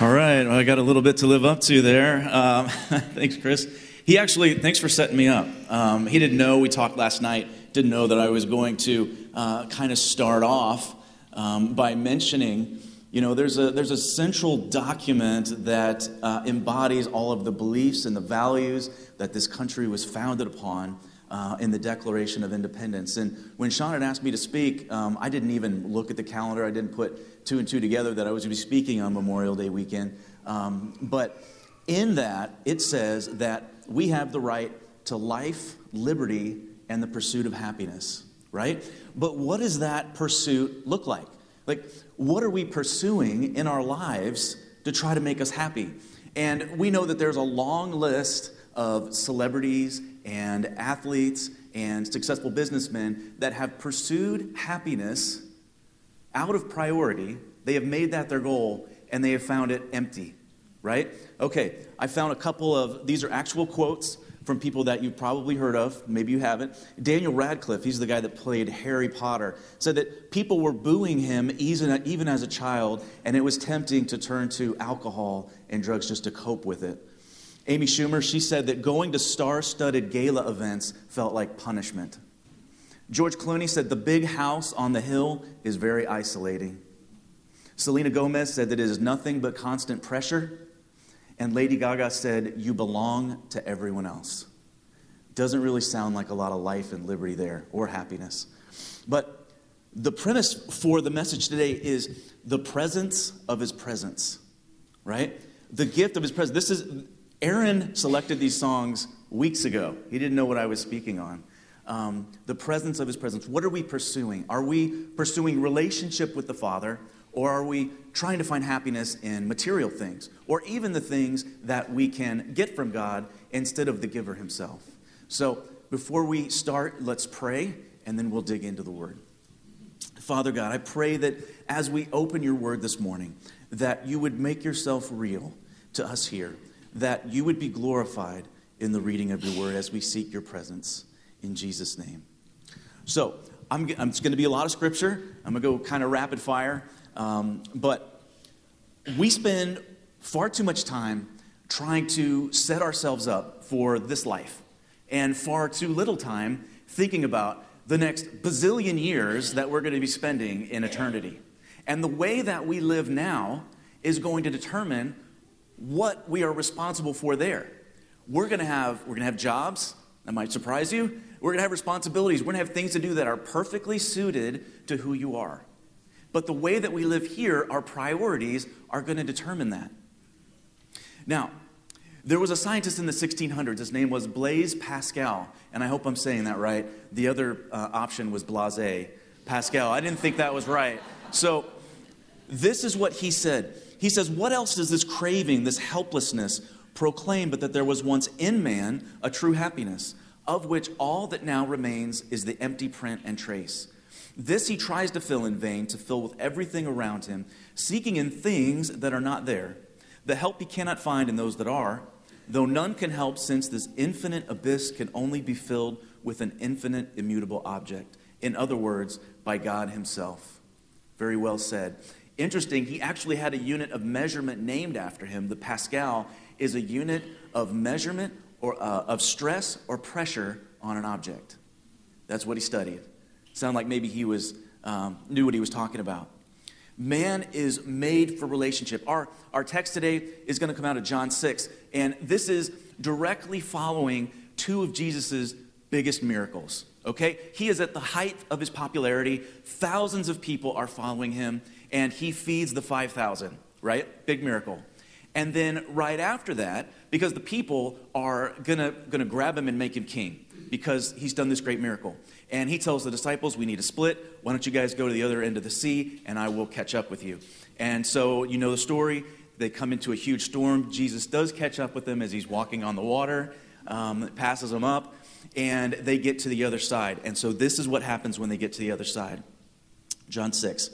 All right, well, I got a little bit to live up to there. Um, thanks, Chris. He actually, thanks for setting me up. Um, he didn't know, we talked last night, didn't know that I was going to uh, kind of start off um, by mentioning, you know, there's a, there's a central document that uh, embodies all of the beliefs and the values that this country was founded upon. Uh, in the Declaration of Independence. And when Sean had asked me to speak, um, I didn't even look at the calendar. I didn't put two and two together that I was going to be speaking on Memorial Day weekend. Um, but in that, it says that we have the right to life, liberty, and the pursuit of happiness, right? But what does that pursuit look like? Like, what are we pursuing in our lives to try to make us happy? And we know that there's a long list of celebrities and athletes and successful businessmen that have pursued happiness out of priority, they have made that their goal, and they have found it empty, right? Okay, I found a couple of, these are actual quotes from people that you've probably heard of, maybe you haven't. Daniel Radcliffe, he's the guy that played Harry Potter, said that people were booing him even, even as a child, and it was tempting to turn to alcohol and drugs just to cope with it. Amy Schumer, she said that going to star studded gala events felt like punishment. George Clooney said the big house on the hill is very isolating. Selena Gomez said that it is nothing but constant pressure. And Lady Gaga said, You belong to everyone else. Doesn't really sound like a lot of life and liberty there or happiness. But the premise for the message today is the presence of his presence, right? The gift of his presence. This is, Aaron selected these songs weeks ago. He didn't know what I was speaking on um, the presence of his presence. What are we pursuing? Are we pursuing relationship with the Father, or are we trying to find happiness in material things, or even the things that we can get from God instead of the giver himself? So, before we start, let's pray, and then we'll dig into the Word. Father God, I pray that as we open your Word this morning, that you would make yourself real to us here, that you would be glorified in the reading of your Word as we seek your presence in Jesus' name. So, I'm, I'm it's going to be a lot of scripture. I'm going to go kind of rapid fire. Um, but we spend far too much time trying to set ourselves up for this life, and far too little time thinking about the next bazillion years that we're going to be spending in eternity. And the way that we live now is going to determine what we are responsible for there. We're going to have, we're going to have jobs. That might surprise you. We're going to have responsibilities. We're going to have things to do that are perfectly suited to who you are. But the way that we live here, our priorities are going to determine that. Now, there was a scientist in the 1600s. His name was Blaise Pascal, and I hope I'm saying that right. The other uh, option was Blase Pascal. I didn't think that was right. So, this is what he said. He says, What else does this craving, this helplessness, proclaim but that there was once in man a true happiness? of which all that now remains is the empty print and trace. This he tries to fill in vain, to fill with everything around him, seeking in things that are not there, the help he cannot find in those that are, though none can help, since this infinite abyss can only be filled with an infinite, immutable object. In other words, by God Himself. Very well said. Interesting, he actually had a unit of measurement named after him. The Pascal is a unit of measurement or, uh, of stress or pressure on an object. That's what he studied. Sound like maybe he was um, knew what he was talking about. Man is made for relationship. Our, our text today is going to come out of John 6, and this is directly following two of Jesus' biggest miracles. Okay? He is at the height of his popularity. Thousands of people are following him, and he feeds the 5,000, right? Big miracle. And then right after that, because the people are gonna, gonna grab him and make him king because he's done this great miracle. And he tells the disciples, We need to split. Why don't you guys go to the other end of the sea and I will catch up with you? And so you know the story. They come into a huge storm. Jesus does catch up with them as he's walking on the water, um, passes them up, and they get to the other side. And so this is what happens when they get to the other side. John 6.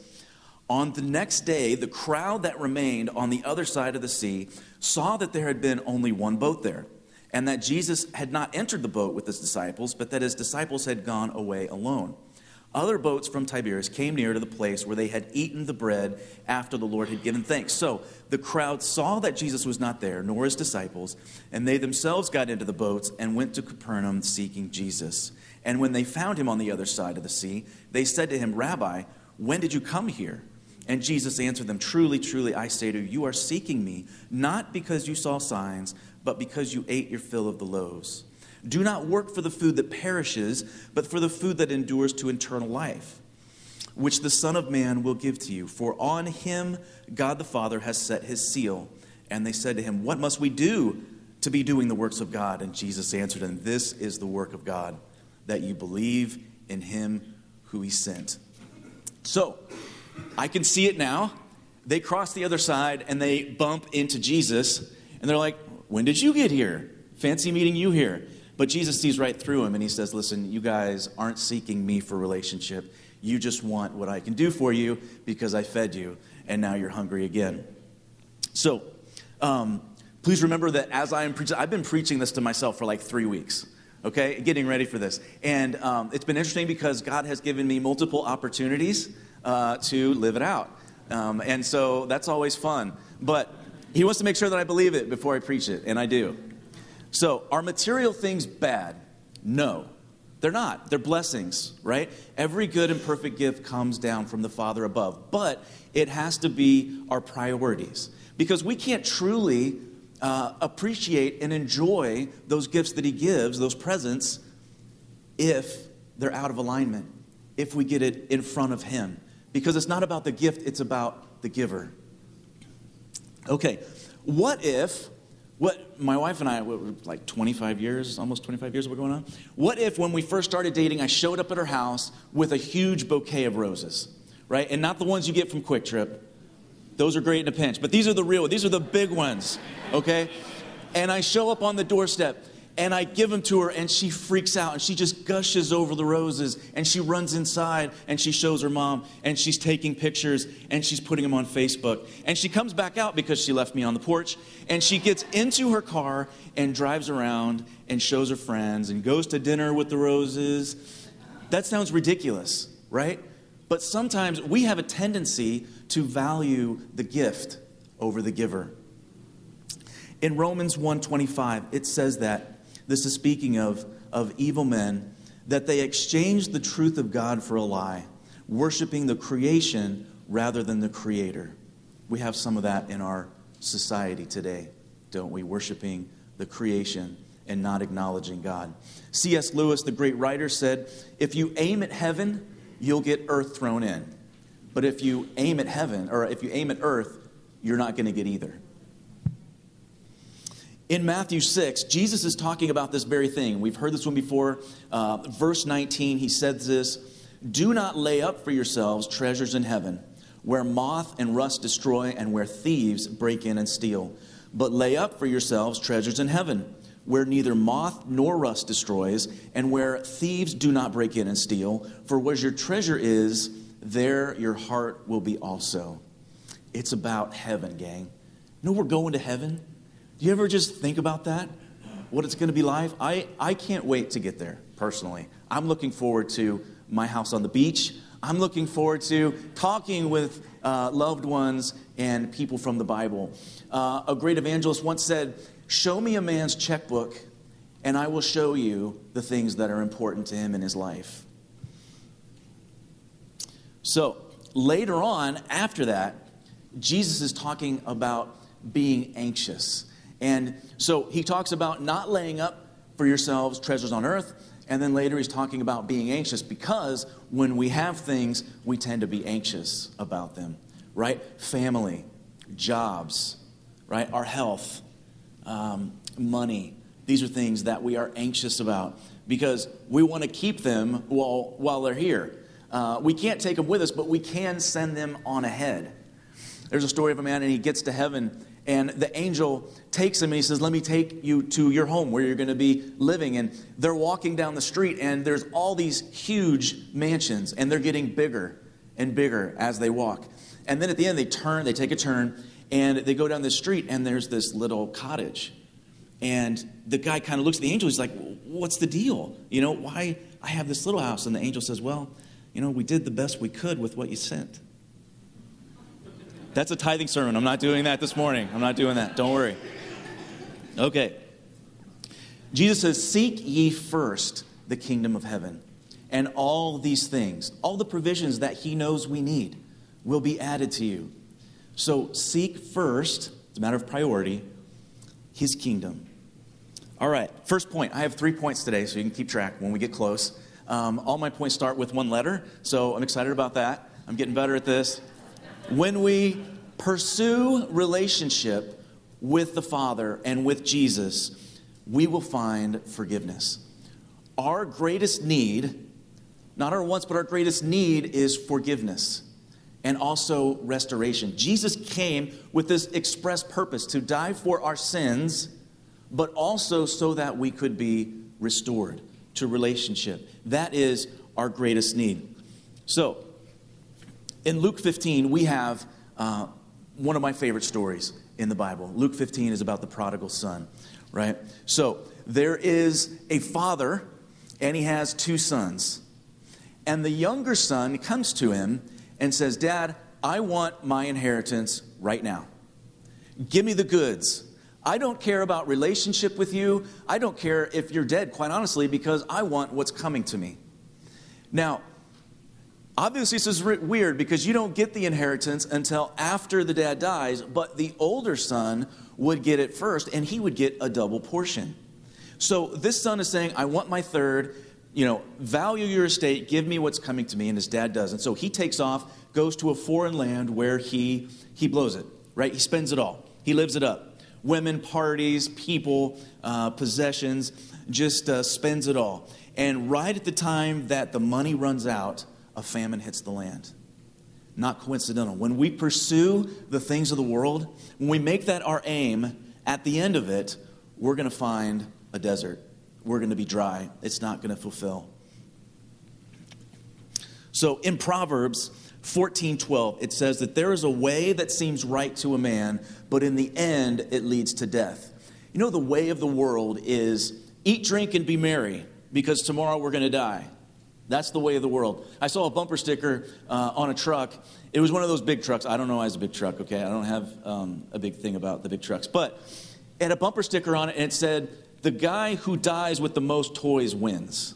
On the next day, the crowd that remained on the other side of the sea saw that there had been only one boat there, and that Jesus had not entered the boat with his disciples, but that his disciples had gone away alone. other boats from Tiberias came near to the place where they had eaten the bread after the Lord had given thanks. So the crowd saw that Jesus was not there, nor his disciples, and they themselves got into the boats and went to Capernaum seeking Jesus. And when they found him on the other side of the sea, they said to him, Rabbi, when did you come here? And Jesus answered them, Truly, truly, I say to you, you are seeking me, not because you saw signs, but because you ate your fill of the loaves. Do not work for the food that perishes, but for the food that endures to eternal life, which the Son of Man will give to you. For on him God the Father has set his seal. And they said to him, What must we do to be doing the works of God? And Jesus answered them, This is the work of God, that you believe in him who he sent. So, I can see it now. They cross the other side and they bump into Jesus, and they're like, When did you get here? Fancy meeting you here. But Jesus sees right through him and he says, Listen, you guys aren't seeking me for relationship. You just want what I can do for you because I fed you and now you're hungry again. So, um, please remember that as I am preaching, I've been preaching this to myself for like three weeks, okay, getting ready for this. And um, it's been interesting because God has given me multiple opportunities uh, to live it out. Um, and so that's always fun. But He wants to make sure that I believe it before I preach it, and I do. So, are material things bad? No. They're not. They're blessings, right? Every good and perfect gift comes down from the Father above, but it has to be our priorities because we can't truly uh, appreciate and enjoy those gifts that He gives, those presents, if they're out of alignment, if we get it in front of Him. Because it's not about the gift, it's about the giver. Okay, what if what my wife and I, like 25 years, almost 25 years, we're going on. What if when we first started dating, I showed up at her house with a huge bouquet of roses, right? And not the ones you get from QuikTrip. Those are great in a pinch, but these are the real, these are the big ones, okay? And I show up on the doorstep and I give them to her, and she freaks out and she just gushes over the roses. And she runs inside and she shows her mom, and she's taking pictures and she's putting them on Facebook. And she comes back out because she left me on the porch. And she gets into her car and drives around and shows her friends and goes to dinner with the roses. That sounds ridiculous, right? But sometimes we have a tendency to value the gift over the giver. In Romans 1:25, it says that this is speaking of, of evil men, that they exchanged the truth of God for a lie, worshiping the creation rather than the creator. We have some of that in our society today, don't we? Worshiping the creation and not acknowledging God. C.S. Lewis, the great writer, said, If you aim at heaven, you'll get earth thrown in. But if you aim at heaven, or if you aim at earth, you're not going to get either. In Matthew 6, Jesus is talking about this very thing. We've heard this one before. Uh, verse 19, he says this Do not lay up for yourselves treasures in heaven, where moth and rust destroy and where thieves break in and steal. But lay up for yourselves treasures in heaven, where neither moth nor rust destroys, and where thieves do not break in and steal. For where your treasure is, there your heart will be also. It's about heaven, gang. You know, we're going to heaven. Do you ever just think about that? What it's going to be like? I, I can't wait to get there, personally. I'm looking forward to my house on the beach. I'm looking forward to talking with uh, loved ones and people from the Bible. Uh, a great evangelist once said, Show me a man's checkbook, and I will show you the things that are important to him in his life. So, later on, after that, Jesus is talking about being anxious. And so he talks about not laying up for yourselves treasures on earth. And then later he's talking about being anxious because when we have things, we tend to be anxious about them, right? Family, jobs, right? Our health, um, money. These are things that we are anxious about because we want to keep them while, while they're here. Uh, we can't take them with us, but we can send them on ahead. There's a story of a man, and he gets to heaven, and the angel takes him and he says, Let me take you to your home where you're going to be living. And they're walking down the street, and there's all these huge mansions, and they're getting bigger and bigger as they walk. And then at the end, they turn, they take a turn, and they go down the street, and there's this little cottage. And the guy kind of looks at the angel. He's like, What's the deal? You know, why I have this little house? And the angel says, Well, You know, we did the best we could with what you sent. That's a tithing sermon. I'm not doing that this morning. I'm not doing that. Don't worry. Okay. Jesus says, Seek ye first the kingdom of heaven, and all these things, all the provisions that He knows we need, will be added to you. So seek first, it's a matter of priority, His kingdom. All right, first point. I have three points today, so you can keep track when we get close. Um, all my points start with one letter, so I'm excited about that. I'm getting better at this. When we pursue relationship with the Father and with Jesus, we will find forgiveness. Our greatest need, not our wants, but our greatest need is forgiveness and also restoration. Jesus came with this express purpose to die for our sins, but also so that we could be restored to relationship. That is our greatest need. So, in Luke 15, we have uh, one of my favorite stories in the Bible. Luke 15 is about the prodigal son, right? So, there is a father, and he has two sons. And the younger son comes to him and says, Dad, I want my inheritance right now. Give me the goods. I don't care about relationship with you. I don't care if you're dead, quite honestly, because I want what's coming to me. Now, obviously, this is weird because you don't get the inheritance until after the dad dies, but the older son would get it first, and he would get a double portion. So this son is saying, I want my third, you know, value your estate, give me what's coming to me, and his dad does. And so he takes off, goes to a foreign land where he he blows it, right? He spends it all. He lives it up women, parties, people, uh, possessions, just uh, spends it all. And right at the time that the money runs out, a famine hits the land. Not coincidental. When we pursue the things of the world, when we make that our aim, at the end of it, we're going to find a desert. We're going to be dry. It's not going to fulfill. So in Proverbs, 14:12 it says that there is a way that seems right to a man but in the end it leads to death. You know the way of the world is eat drink and be merry because tomorrow we're going to die. That's the way of the world. I saw a bumper sticker uh, on a truck. It was one of those big trucks. I don't know as a big truck, okay? I don't have um, a big thing about the big trucks. But it had a bumper sticker on it and it said, The guy who dies with the most toys wins.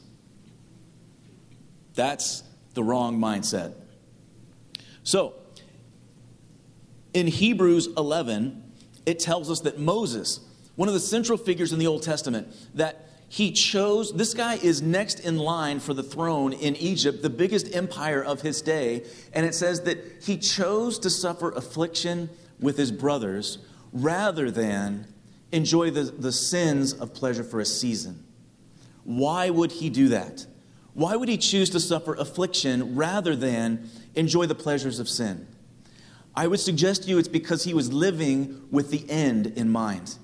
That's the wrong mindset. So, in Hebrews 11, it tells us that Moses, one of the central figures in the Old Testament, that he chose, this guy is next in line for the throne in Egypt, the biggest empire of his day. And it says that he chose to suffer affliction with his brothers rather than enjoy the, the sins of pleasure for a season. Why would he do that? Why would he choose to suffer affliction rather than enjoy the pleasures of sin? I would suggest to you it's because he was living with the end in mind.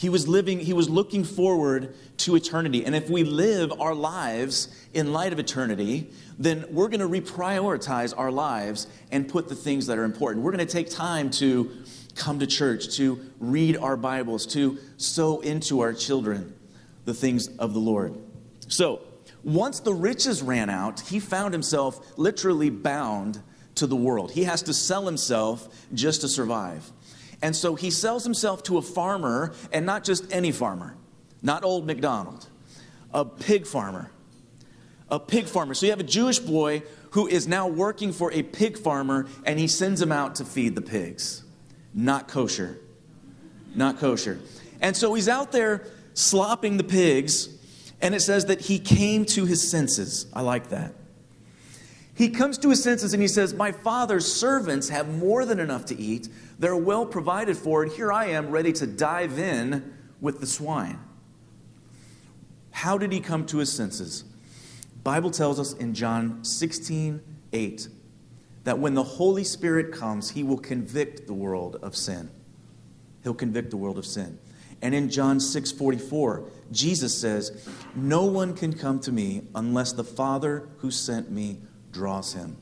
He was living, he was looking forward to eternity. And if we live our lives in light of eternity, then we're going to reprioritize our lives and put the things that are important. We're going to take time to come to church, to read our Bibles, to sow into our children the things of the Lord. So, once the riches ran out, he found himself literally bound to the world. He has to sell himself just to survive. And so he sells himself to a farmer, and not just any farmer, not old McDonald, a pig farmer. A pig farmer. So you have a Jewish boy who is now working for a pig farmer, and he sends him out to feed the pigs. Not kosher. Not kosher. And so he's out there slopping the pigs and it says that he came to his senses. I like that. He comes to his senses and he says, My father's servants have more than enough to eat. They're well provided for, and here I am ready to dive in with the swine. How did he come to his senses? Bible tells us in John 16, 8, that when the Holy Spirit comes, he will convict the world of sin. He'll convict the world of sin. And in John 6 44, Jesus says, No one can come to me unless the Father who sent me draws him.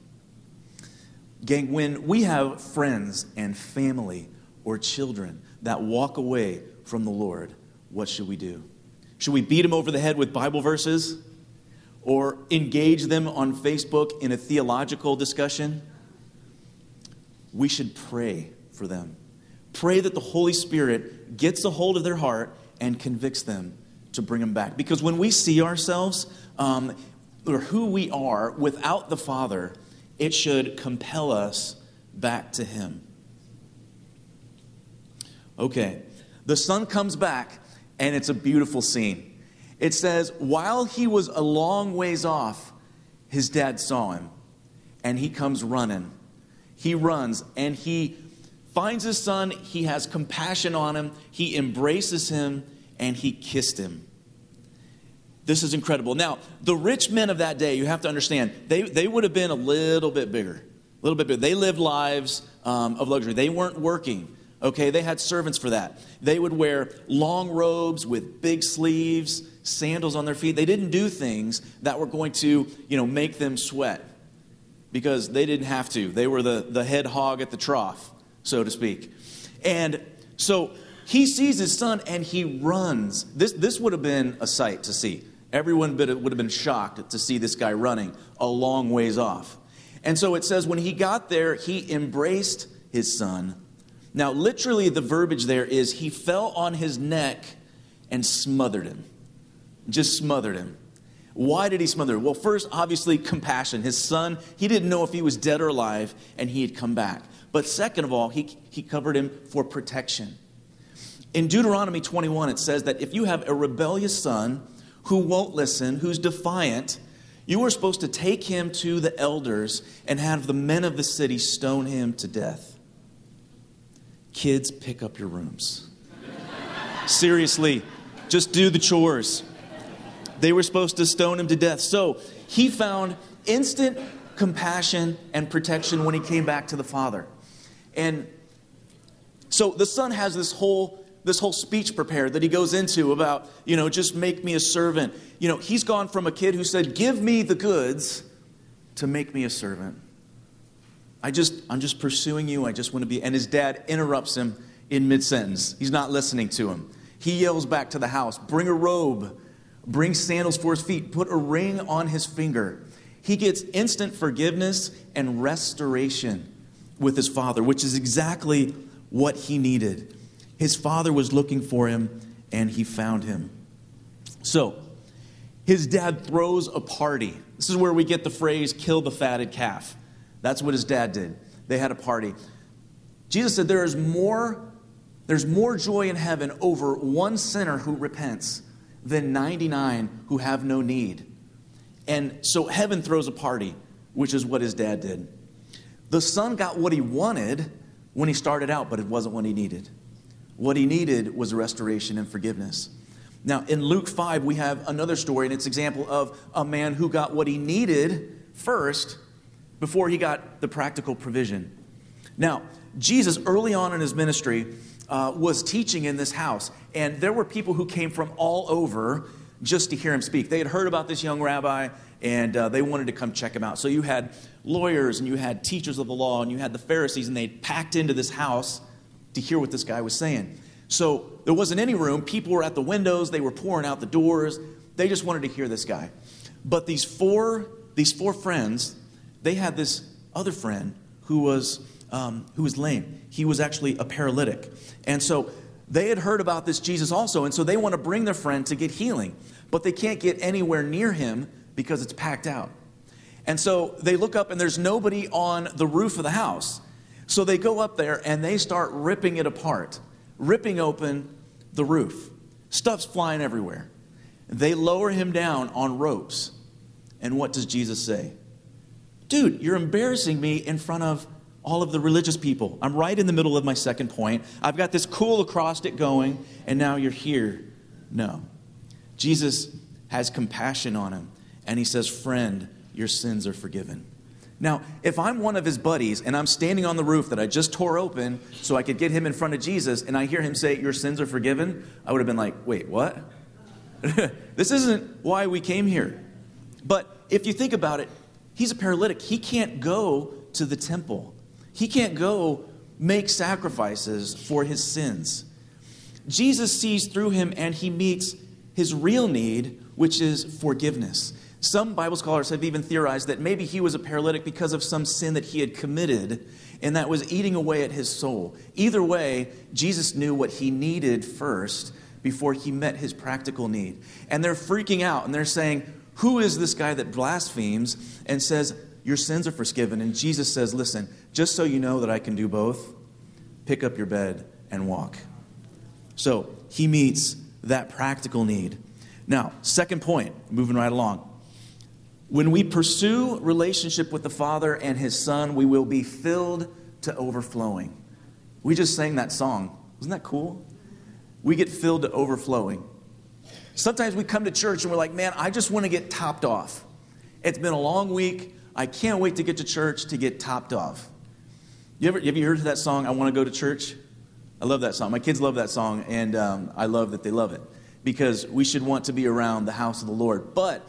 Gang, when we have friends and family or children that walk away from the Lord, what should we do? Should we beat them over the head with Bible verses? or engage them on Facebook in a theological discussion, we should pray for them. Pray that the Holy Spirit gets a hold of their heart and convicts them to bring them back. Because when we see ourselves um, or who we are without the Father, it should compel us back to Him. Okay, the son comes back, and it's a beautiful scene. It says, while he was a long ways off, his dad saw him, and he comes running. He runs, and he finds his son. He has compassion on him. He embraces him, and he kissed him. This is incredible. Now, the rich men of that day, you have to understand, they, they would have been a little bit bigger. A little bit bigger. They lived lives um, of luxury. They weren't working. Okay, they had servants for that. They would wear long robes with big sleeves, sandals on their feet. They didn't do things that were going to, you know, make them sweat because they didn't have to. They were the, the head hog at the trough, so to speak. And so he sees his son and he runs. This, this would have been a sight to see. Everyone would have been shocked to see this guy running a long ways off. And so it says, when he got there, he embraced his son now, literally, the verbiage there is he fell on his neck and smothered him. Just smothered him. Why did he smother him? Well, first, obviously, compassion. His son, he didn't know if he was dead or alive, and he had come back. But second of all, he, he covered him for protection. In Deuteronomy 21, it says that if you have a rebellious son who won't listen, who's defiant, you are supposed to take him to the elders and have the men of the city stone him to death. Kids, pick up your rooms. Seriously, just do the chores. They were supposed to stone him to death. So he found instant compassion and protection when he came back to the Father. And so the son has this whole this whole speech prepared that he goes into about, you know, just make me a servant. You know, he's gone from a kid who said, "Give me the goods," to make me a servant. I just, I'm just pursuing you. I just want to be. And his dad interrupts him in mid sentence. He's not listening to him. He yells back to the house Bring a robe, bring sandals for his feet, put a ring on his finger. He gets instant forgiveness and restoration with his father, which is exactly what he needed. His father was looking for him, and he found him. So, his dad throws a party. This is where we get the phrase, kill the fatted calf. That's what his dad did. They had a party. Jesus said there is more there's more joy in heaven over one sinner who repents than 99 who have no need. And so heaven throws a party, which is what his dad did. The son got what he wanted when he started out, but it wasn't what he needed. What he needed was restoration and forgiveness. Now, in Luke 5, we have another story, and it's an example of a man who got what he needed first before he got the practical provision. Now, Jesus, early on in his ministry, uh, was teaching in this house, and there were people who came from all over just to hear him speak. They had heard about this young rabbi, and uh, they wanted to come check him out. So you had lawyers, and you had teachers of the law, and you had the Pharisees, and they packed into this house to hear what this guy was saying. So there wasn't any room. People were at the windows, they were pouring out the doors. They just wanted to hear this guy. But these four, these four friends, they had this other friend who was, um, who was lame. He was actually a paralytic. And so they had heard about this Jesus also, and so they want to bring their friend to get healing. But they can't get anywhere near him because it's packed out. And so they look up and there's nobody on the roof of the house. So they go up there and they start ripping it apart, ripping open the roof. Stuff's flying everywhere. They lower him down on ropes. And what does Jesus say? dude, you're embarrassing me in front of all of the religious people. I'm right in the middle of my second point. I've got this cool acrostic going, and now you're here. No. Jesus has compassion on him, and he says, Friend, your sins are forgiven. Now, if I'm one of his buddies and I'm standing on the roof that I just tore open so I could get him in front of Jesus, and I hear him say, Your sins are forgiven, I would have been like, Wait, what? this isn't why we came here. But if you think about it, He's a paralytic. He can't go to the temple, he can't go make sacrifices for his sins. Jesus sees through him and he meets his real need, which is forgiveness. Some Bible scholars have even theorized that maybe he was a paralytic because of some sin that he had committed and that was eating away at his soul. Either way, Jesus knew what he needed first before he met his practical need. And they're freaking out and they're saying, Who is this guy that blasphemes and says, Your sins are forgiven? And Jesus says, Listen, just so you know that I can do both, pick up your bed and walk. So he meets that practical need. Now, second point, moving right along. When we pursue relationship with the Father and His Son, we will be filled to overflowing. We just sang that song. Wasn't that cool? We get filled to overflowing. Sometimes we come to church and we're like, man, I just want to get topped off. It's been a long week. I can't wait to get to church to get topped off. You ever, have you heard that song, I Want to Go to Church? I love that song. My kids love that song, and um, I love that they love it because we should want to be around the house of the Lord. But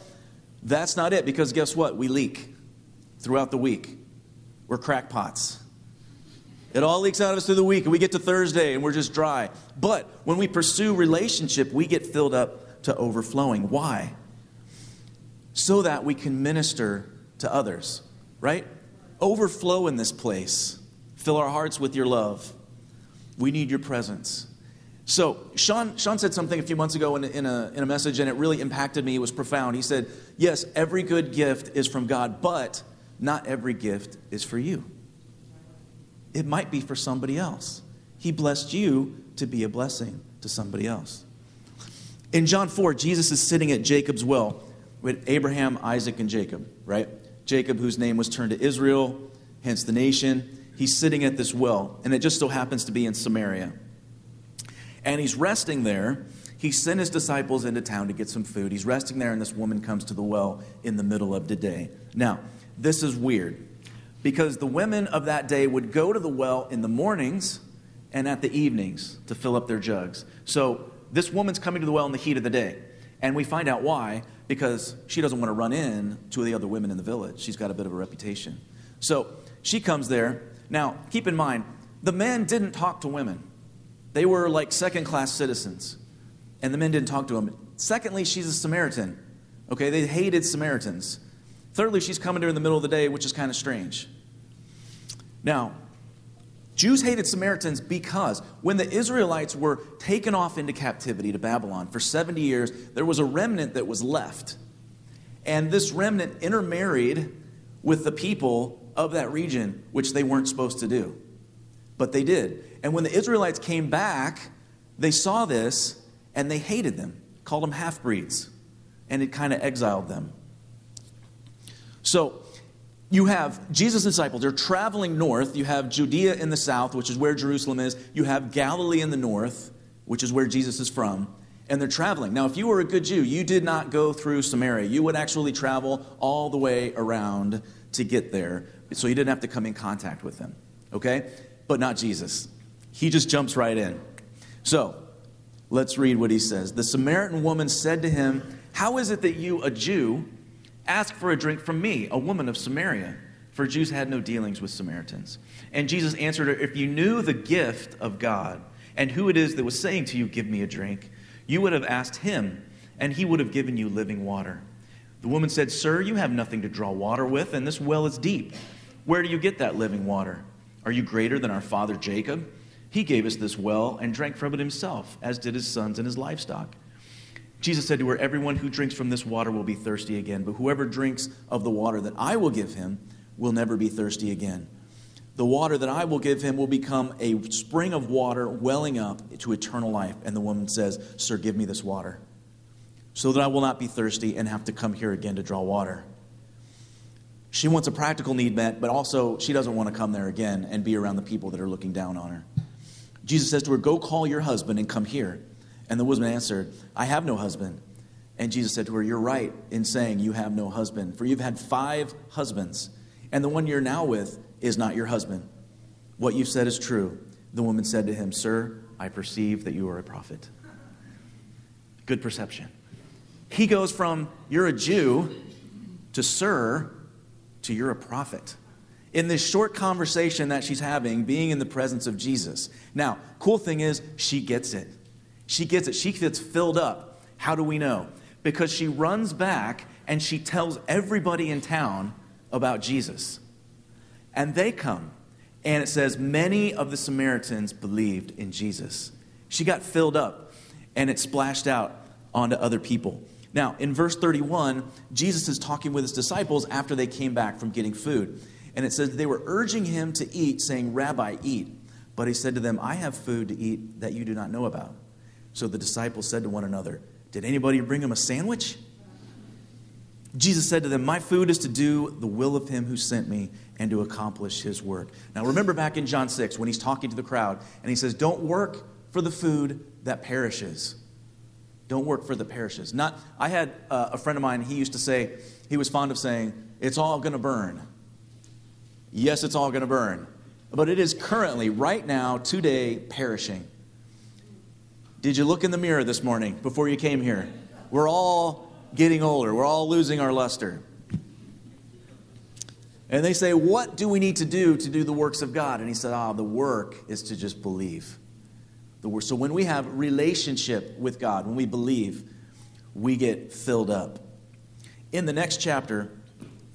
that's not it, because guess what? We leak throughout the week. We're crackpots. It all leaks out of us through the week, and we get to Thursday and we're just dry. But when we pursue relationship, we get filled up to overflowing. Why? So that we can minister to others, right? Overflow in this place. Fill our hearts with your love. We need your presence. So, Sean, Sean said something a few months ago in, in, a, in a message, and it really impacted me. It was profound. He said, Yes, every good gift is from God, but not every gift is for you. It might be for somebody else. He blessed you to be a blessing to somebody else. In John 4, Jesus is sitting at Jacob's well with Abraham, Isaac, and Jacob, right? Jacob, whose name was turned to Israel, hence the nation. He's sitting at this well, and it just so happens to be in Samaria. And he's resting there. He sent his disciples into town to get some food. He's resting there, and this woman comes to the well in the middle of the day. Now, this is weird because the women of that day would go to the well in the mornings and at the evenings to fill up their jugs. So this woman's coming to the well in the heat of the day. And we find out why because she doesn't want to run in to the other women in the village. She's got a bit of a reputation. So she comes there. Now, keep in mind, the men didn't talk to women. They were like second class citizens, and the men didn't talk to them. Secondly, she's a Samaritan. Okay, they hated Samaritans. Thirdly, she's coming during the middle of the day, which is kind of strange. Now, Jews hated Samaritans because when the Israelites were taken off into captivity to Babylon for 70 years, there was a remnant that was left. And this remnant intermarried with the people of that region, which they weren't supposed to do. But they did. And when the Israelites came back, they saw this and they hated them, called them half breeds, and it kind of exiled them. So you have Jesus' disciples, they're traveling north. You have Judea in the south, which is where Jerusalem is. You have Galilee in the north, which is where Jesus is from. And they're traveling. Now, if you were a good Jew, you did not go through Samaria. You would actually travel all the way around to get there. So you didn't have to come in contact with them. Okay? But not Jesus. He just jumps right in. So, let's read what he says. The Samaritan woman said to him, How is it that you, a Jew, ask for a drink from me, a woman of Samaria? For Jews had no dealings with Samaritans. And Jesus answered her, If you knew the gift of God and who it is that was saying to you, Give me a drink, you would have asked him, and he would have given you living water. The woman said, Sir, you have nothing to draw water with, and this well is deep. Where do you get that living water? Are you greater than our father Jacob? He gave us this well and drank from it himself, as did his sons and his livestock. Jesus said to her, Everyone who drinks from this water will be thirsty again, but whoever drinks of the water that I will give him will never be thirsty again. The water that I will give him will become a spring of water welling up to eternal life. And the woman says, Sir, give me this water, so that I will not be thirsty and have to come here again to draw water. She wants a practical need met, but also she doesn't want to come there again and be around the people that are looking down on her. Jesus says to her, Go call your husband and come here. And the woman answered, I have no husband. And Jesus said to her, You're right in saying you have no husband, for you've had five husbands, and the one you're now with is not your husband. What you've said is true. The woman said to him, Sir, I perceive that you are a prophet. Good perception. He goes from, You're a Jew, to Sir, to You're a prophet in this short conversation that she's having, being in the presence of Jesus. Now, cool thing is, she gets it. She gets it. She gets filled up. How do we know? Because she runs back and she tells everybody in town about Jesus. And they come. And it says, many of the Samaritans believed in Jesus. She got filled up and it splashed out onto other people. Now, in verse 31, Jesus is talking with his disciples after they came back from getting food. And it says they were urging him to eat, saying, Rabbi, eat. But he said to them, I have food to eat that you do not know about. So the disciples said to one another, Did anybody bring him a sandwich? Jesus said to them, My food is to do the will of him who sent me and to accomplish his work. Now remember back in John 6 when he's talking to the crowd and he says, Don't work for the food that perishes. Don't work for the perishes. Not, I had uh, a friend of mine, he used to say, he was fond of saying, It's all going to burn. Yes, it's all going to burn. But it is currently, right now, today, perishing. Did you look in the mirror this morning before you came here? We're all getting older, we're all losing our luster. And they say, What do we need to do to do the works of God? And he said, Ah, the work is to just believe. The So when we have relationship with God, when we believe, we get filled up. In the next chapter,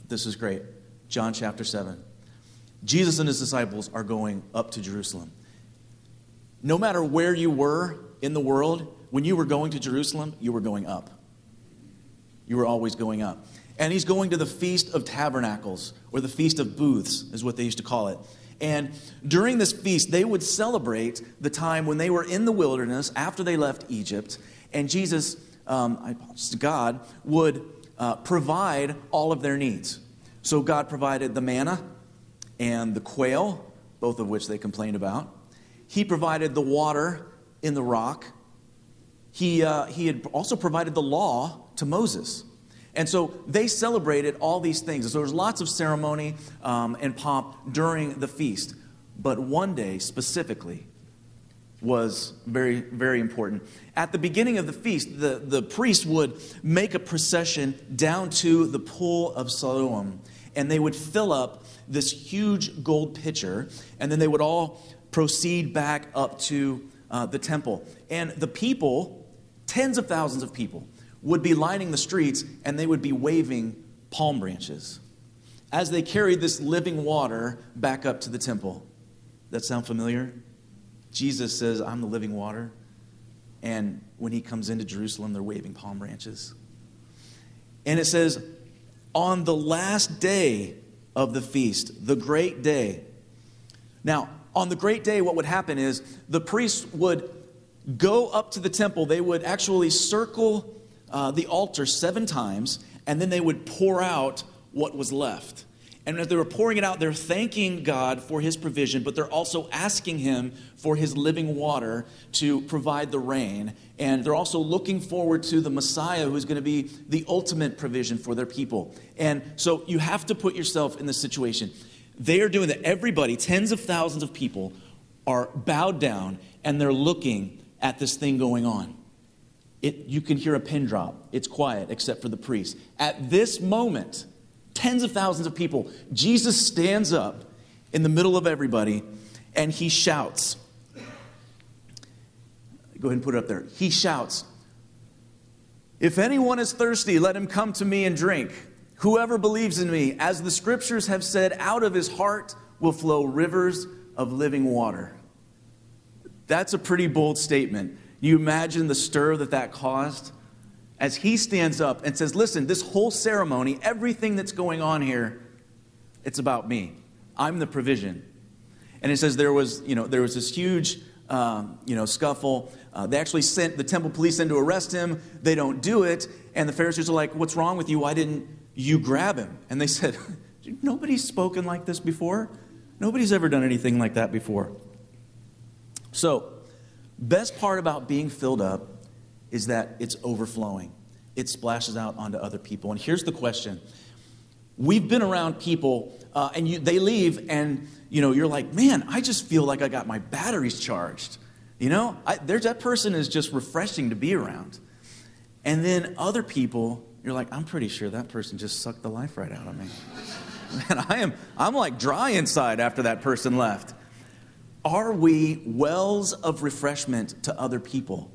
this is great, John chapter 7. Jesus and his disciples are going up to Jerusalem. No matter where you were in the world, when you were going to Jerusalem, you were going up. You were always going up. And he's going to the Feast of Tabernacles, or the Feast of Booths, is what they used to call it. And during this feast, they would celebrate the time when they were in the wilderness after they left Egypt, and Jesus, um, God, would uh, provide all of their needs. So God provided the manna and the quail, both of which they complained about. He provided the water in the rock. He, uh, he had also provided the law to Moses. And so they celebrated all these things. So there was lots of ceremony um, and pomp during the feast. But one day specifically was very, very important. At the beginning of the feast, the, the priest would make a procession down to the pool of Siloam, and they would fill up this huge gold pitcher, and then they would all proceed back up to uh, the temple. And the people, tens of thousands of people, would be lining the streets and they would be waving palm branches as they carried this living water back up to the temple. That sound familiar? Jesus says, I'm the living water. And when he comes into Jerusalem, they're waving palm branches. And it says, on the last day of the feast, the great day. Now, on the great day, what would happen is the priests would go up to the temple, they would actually circle uh, the altar seven times, and then they would pour out what was left. And as they were pouring it out, they're thanking God for his provision, but they're also asking him for his living water to provide the rain. And they're also looking forward to the Messiah who's going to be the ultimate provision for their people. And so you have to put yourself in this situation. They are doing that. Everybody, tens of thousands of people, are bowed down and they're looking at this thing going on. It, you can hear a pin drop. It's quiet except for the priest. At this moment, tens of thousands of people, Jesus stands up in the middle of everybody and he shouts. Go ahead and put it up there. He shouts, If anyone is thirsty, let him come to me and drink. Whoever believes in me, as the scriptures have said, out of his heart will flow rivers of living water. That's a pretty bold statement. You imagine the stir that that caused? As he stands up and says, Listen, this whole ceremony, everything that's going on here, it's about me. I'm the provision. And it says there was, you know, there was this huge, um, you know, scuffle. Uh, they actually sent the temple police in to arrest him. They don't do it. And the Pharisees are like, What's wrong with you? Why didn't you grab him? And they said, Nobody's spoken like this before. Nobody's ever done anything like that before. So, Best part about being filled up is that it's overflowing. It splashes out onto other people. And here's the question. We've been around people uh, and you, they leave and you know you're like, "Man, I just feel like I got my batteries charged." You know, I, that person is just refreshing to be around. And then other people, you're like, "I'm pretty sure that person just sucked the life right out of me." Man, I am I'm like dry inside after that person left. Are we wells of refreshment to other people?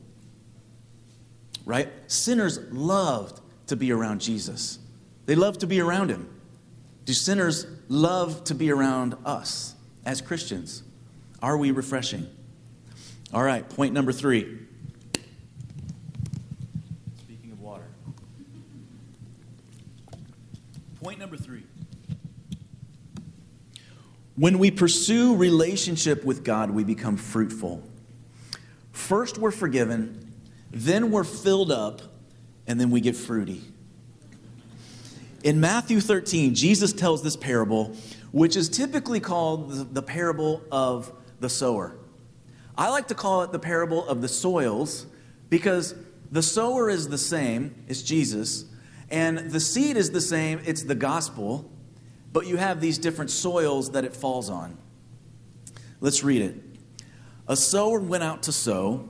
Right? Sinners loved to be around Jesus? They love to be around him. Do sinners love to be around us as Christians? Are we refreshing? All right, point number three. Speaking of water. Point number three. When we pursue relationship with God, we become fruitful. First, we're forgiven, then, we're filled up, and then we get fruity. In Matthew 13, Jesus tells this parable, which is typically called the parable of the sower. I like to call it the parable of the soils because the sower is the same, it's Jesus, and the seed is the same, it's the gospel, but you have these different soils that it falls on. Let's read it. A sower went out to sow,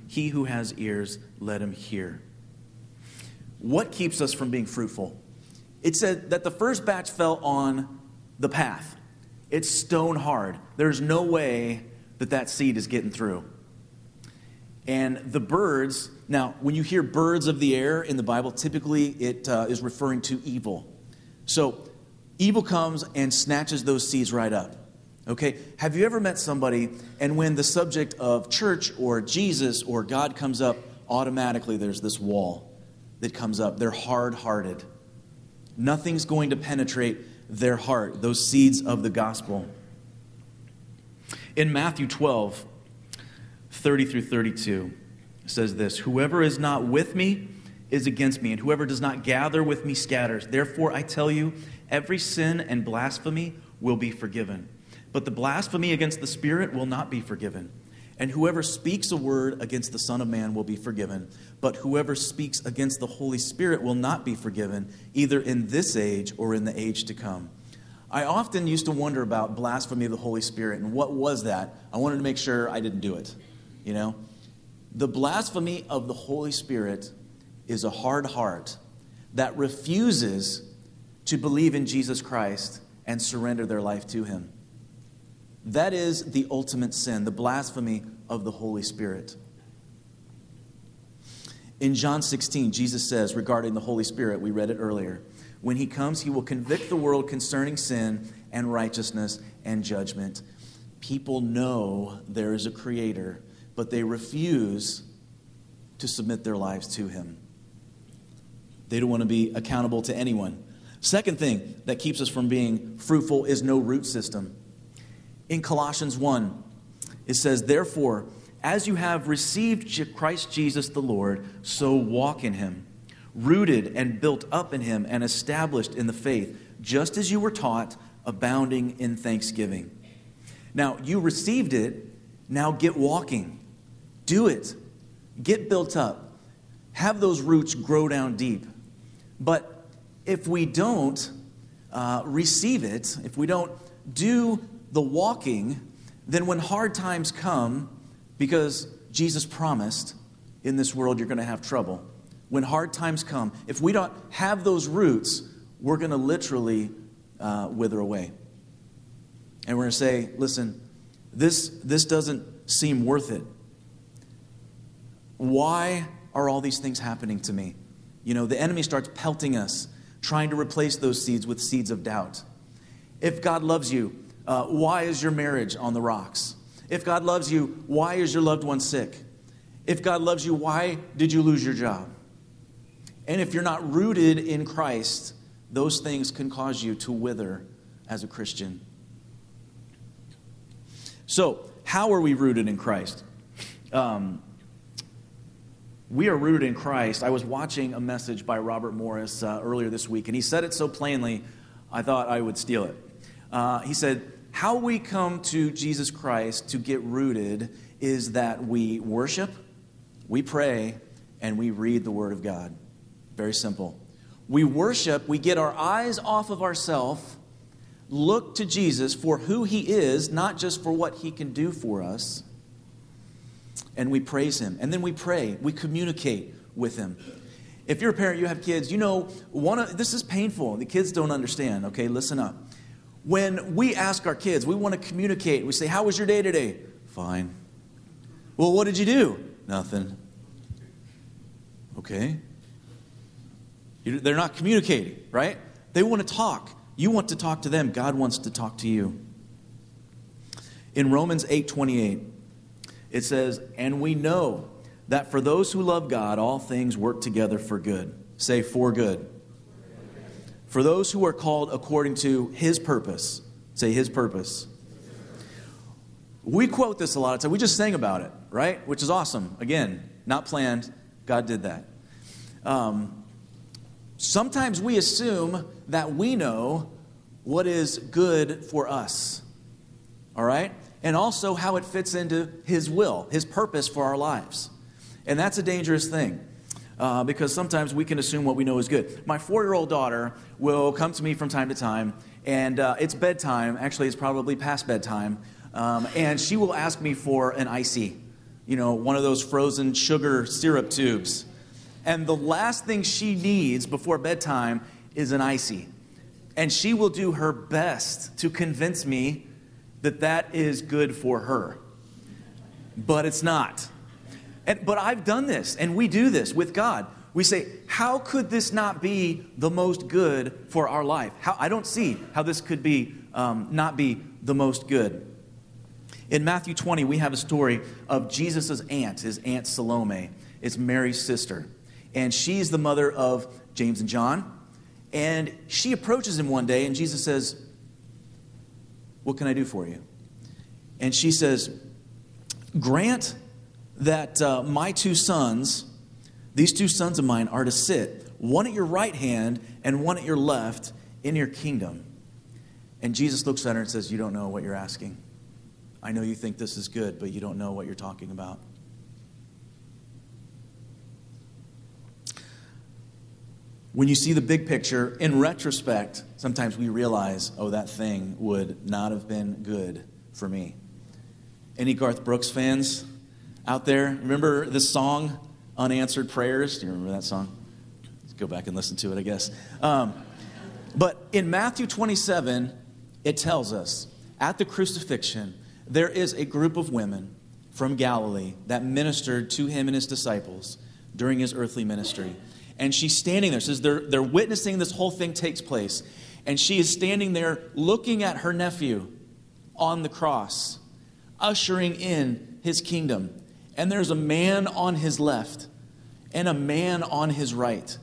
He who has ears, let him hear. What keeps us from being fruitful? It said that the first batch fell on the path. It's stone hard. There's no way that that seed is getting through. And the birds, now, when you hear birds of the air in the Bible, typically it uh, is referring to evil. So, evil comes and snatches those seeds right up. Okay? Have you ever met somebody, and when the subject of church or Jesus or God comes up, automatically there's this wall that comes up? They're hard hearted. Nothing's going to penetrate their heart, those seeds of the gospel. In Matthew 12, 30 through 32 says this Whoever is not with me is against me, and whoever does not gather with me scatters. Therefore, I tell you, every sin and blasphemy will be forgiven. But the blasphemy against the Spirit will not be forgiven. And whoever speaks a word against the Son of Man will be forgiven. But whoever speaks against the Holy Spirit will not be forgiven, either in this age or in the age to come. I often used to wonder about blasphemy of the Holy Spirit and what was that? I wanted to make sure I didn't do it. You know? The blasphemy of the Holy Spirit is a hard heart that refuses to believe in Jesus Christ and surrender their life to Him. That is the ultimate sin, the blasphemy of the Holy Spirit. In John 16, Jesus says regarding the Holy Spirit, we read it earlier, when He comes, He will convict the world concerning sin and righteousness and judgment. People know there is a Creator but they refuse to submit their lives to Him. They don't want to be accountable to anyone. Second thing that keeps us from being fruitful is no root system. In Colossians 1, it says, Therefore, as you have received Christ Jesus the Lord, so walk in him, rooted and built up in him and established in the faith, just as you were taught, abounding in thanksgiving. Now, you received it, now get walking. Do it. Get built up. Have those roots grow down deep. But if we don't uh, receive it, if we don't do the walking, then when hard times come, because Jesus promised in this world you're going to have trouble, when hard times come, if we don't have those roots, we're going to literally uh, wither away. And we're going to say, listen, this, this doesn't seem worth it. Why are all these things happening to me? You know, the enemy starts pelting us, trying to replace those seeds with seeds of doubt. If God loves you, uh, why is your marriage on the rocks? If God loves you, why is your loved one sick? If God loves you, why did you lose your job? And if you're not rooted in Christ, those things can cause you to wither as a Christian. So, how are we rooted in Christ? Um, we are rooted in Christ. I was watching a message by Robert Morris uh, earlier this week, and he said it so plainly, I thought I would steal it. Uh, he said, How we come to Jesus Christ to get rooted is that we worship, we pray, and we read the Word of God. Very simple. We worship, we get our eyes off of ourselves, look to Jesus for who he is, not just for what he can do for us, and we praise him. And then we pray, we communicate with him. If you're a parent, you have kids, you know, one of, this is painful. The kids don't understand, okay? Listen up. When we ask our kids, we want to communicate. We say, How was your day today? Fine. Well, what did you do? Nothing. Okay. They're not communicating, right? They want to talk. You want to talk to them. God wants to talk to you. In Romans 8 28, it says, And we know that for those who love God, all things work together for good. Say, for good. For those who are called according to his purpose. Say, his purpose. We quote this a lot of times. We just sang about it, right? Which is awesome. Again, not planned. God did that. Um, sometimes we assume that we know what is good for us, all right? And also how it fits into His will, His purpose for our lives. And that's a dangerous thing. Uh, because sometimes we can assume what we know is good. My four year old daughter will come to me from time to time, and uh, it's bedtime. Actually, it's probably past bedtime. Um, and she will ask me for an icy, you know, one of those frozen sugar syrup tubes. And the last thing she needs before bedtime is an icy. And she will do her best to convince me that that is good for her. But it's not. And, but I've done this, and we do this with God. We say, How could this not be the most good for our life? How, I don't see how this could be um, not be the most good. In Matthew 20, we have a story of Jesus' aunt, his aunt Salome. It's Mary's sister and she's the mother of James and John. And she approaches him one day, and Jesus says, What can I do for you? And she says, Grant that uh, my two sons, these two sons of mine, are to sit, one at your right hand and one at your left, in your kingdom. And Jesus looks at her and says, You don't know what you're asking. I know you think this is good, but you don't know what you're talking about. When you see the big picture, in retrospect, sometimes we realize, oh, that thing would not have been good for me. Any Garth Brooks fans out there? Remember this song, Unanswered Prayers? Do you remember that song? Let's go back and listen to it, I guess. Um, but in Matthew 27, it tells us at the crucifixion, there is a group of women from Galilee that ministered to him and his disciples during his earthly ministry and she's standing there. Says they're, they're witnessing this whole thing takes place. And she is standing there looking at her nephew on the cross, ushering in his kingdom. And there's a man on his left and a man on his right.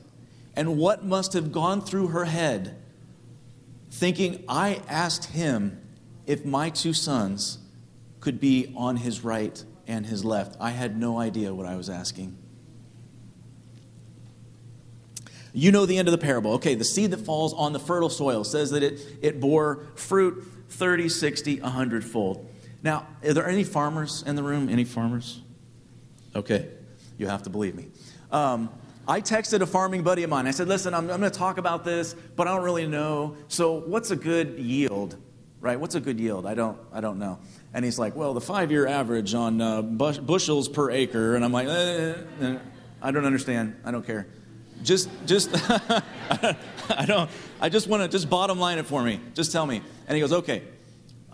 And what must have gone through her head, thinking, I asked him if my two sons could be on his right and his left. I had no idea what I was asking. You know the end of the parable. Okay, the seed that falls on the fertile soil says that it, it bore fruit 30, 60, 100 fold. Now, are there any farmers in the room? Any farmers? Okay, you have to believe me. Um, I texted a farming buddy of mine. I said, listen, I'm, I'm going to talk about this, but I don't really know. So, what's a good yield? Right? What's a good yield? I don't, I don't know. And he's like, well, the five year average on uh, bush- bushels per acre. And I'm like, eh, eh, eh, I don't understand. I don't care. Just, just, I don't, I just want to, just bottom line it for me. Just tell me. And he goes, okay,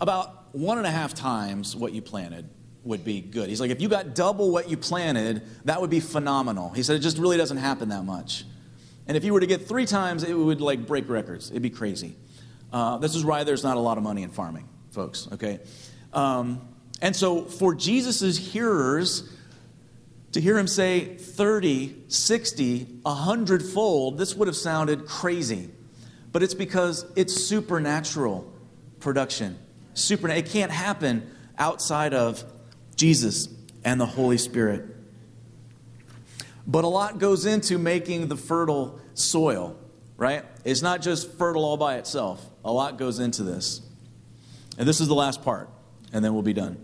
about one and a half times what you planted would be good. He's like, if you got double what you planted, that would be phenomenal. He said, it just really doesn't happen that much. And if you were to get three times, it would like break records. It'd be crazy. Uh, this is why there's not a lot of money in farming, folks, okay? Um, and so for Jesus' hearers, to hear him say 30, 60, 100 fold, this would have sounded crazy. But it's because it's supernatural production. Super, it can't happen outside of Jesus and the Holy Spirit. But a lot goes into making the fertile soil, right? It's not just fertile all by itself. A lot goes into this. And this is the last part, and then we'll be done.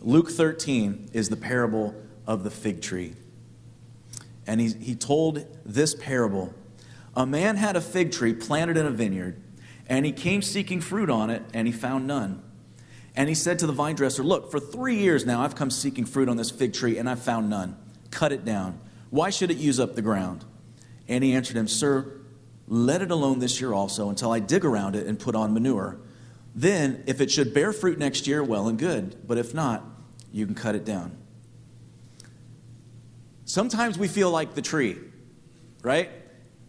Luke 13 is the parable of the fig tree. And he, he told this parable A man had a fig tree planted in a vineyard, and he came seeking fruit on it, and he found none. And he said to the vine dresser, Look, for three years now I've come seeking fruit on this fig tree, and I've found none. Cut it down. Why should it use up the ground? And he answered him, Sir, let it alone this year also until I dig around it and put on manure. Then, if it should bear fruit next year, well and good. But if not, you can cut it down. Sometimes we feel like the tree, right?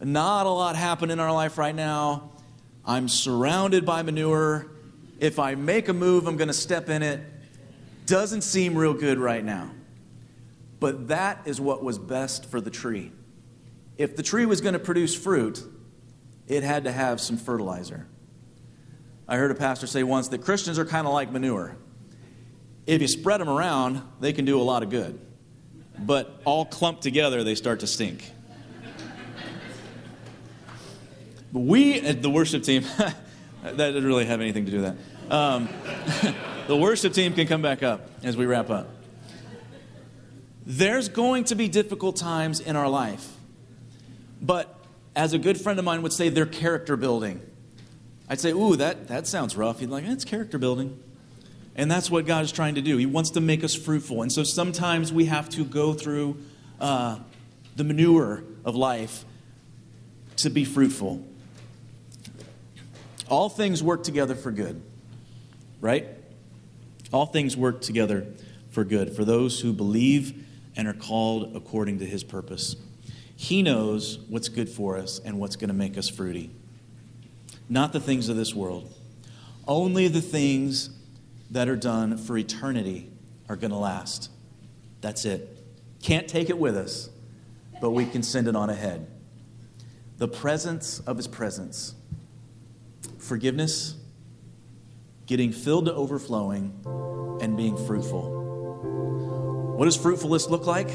Not a lot happening in our life right now. I'm surrounded by manure. If I make a move, I'm going to step in it. Doesn't seem real good right now. But that is what was best for the tree. If the tree was going to produce fruit, it had to have some fertilizer. I heard a pastor say once that Christians are kind of like manure. If you spread them around, they can do a lot of good. But all clumped together, they start to stink. But we, at the worship team, that didn't really have anything to do with that. Um, the worship team can come back up as we wrap up. There's going to be difficult times in our life. But as a good friend of mine would say, they're character building. I'd say, ooh, that, that sounds rough. He'd like, it's character building. And that's what God is trying to do. He wants to make us fruitful. And so sometimes we have to go through uh, the manure of life to be fruitful. All things work together for good, right? All things work together for good for those who believe and are called according to his purpose. He knows what's good for us and what's going to make us fruity. Not the things of this world. Only the things that are done for eternity are going to last. That's it. Can't take it with us, but we can send it on ahead. The presence of his presence forgiveness, getting filled to overflowing, and being fruitful. What does fruitfulness look like?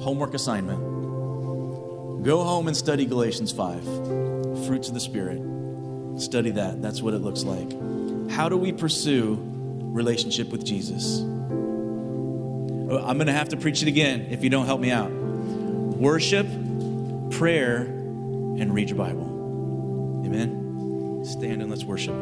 Homework assignment. Go home and study Galatians 5. Fruits of the Spirit. Study that. That's what it looks like. How do we pursue relationship with Jesus? I'm going to have to preach it again if you don't help me out. Worship, prayer, and read your Bible. Amen. Stand and let's worship.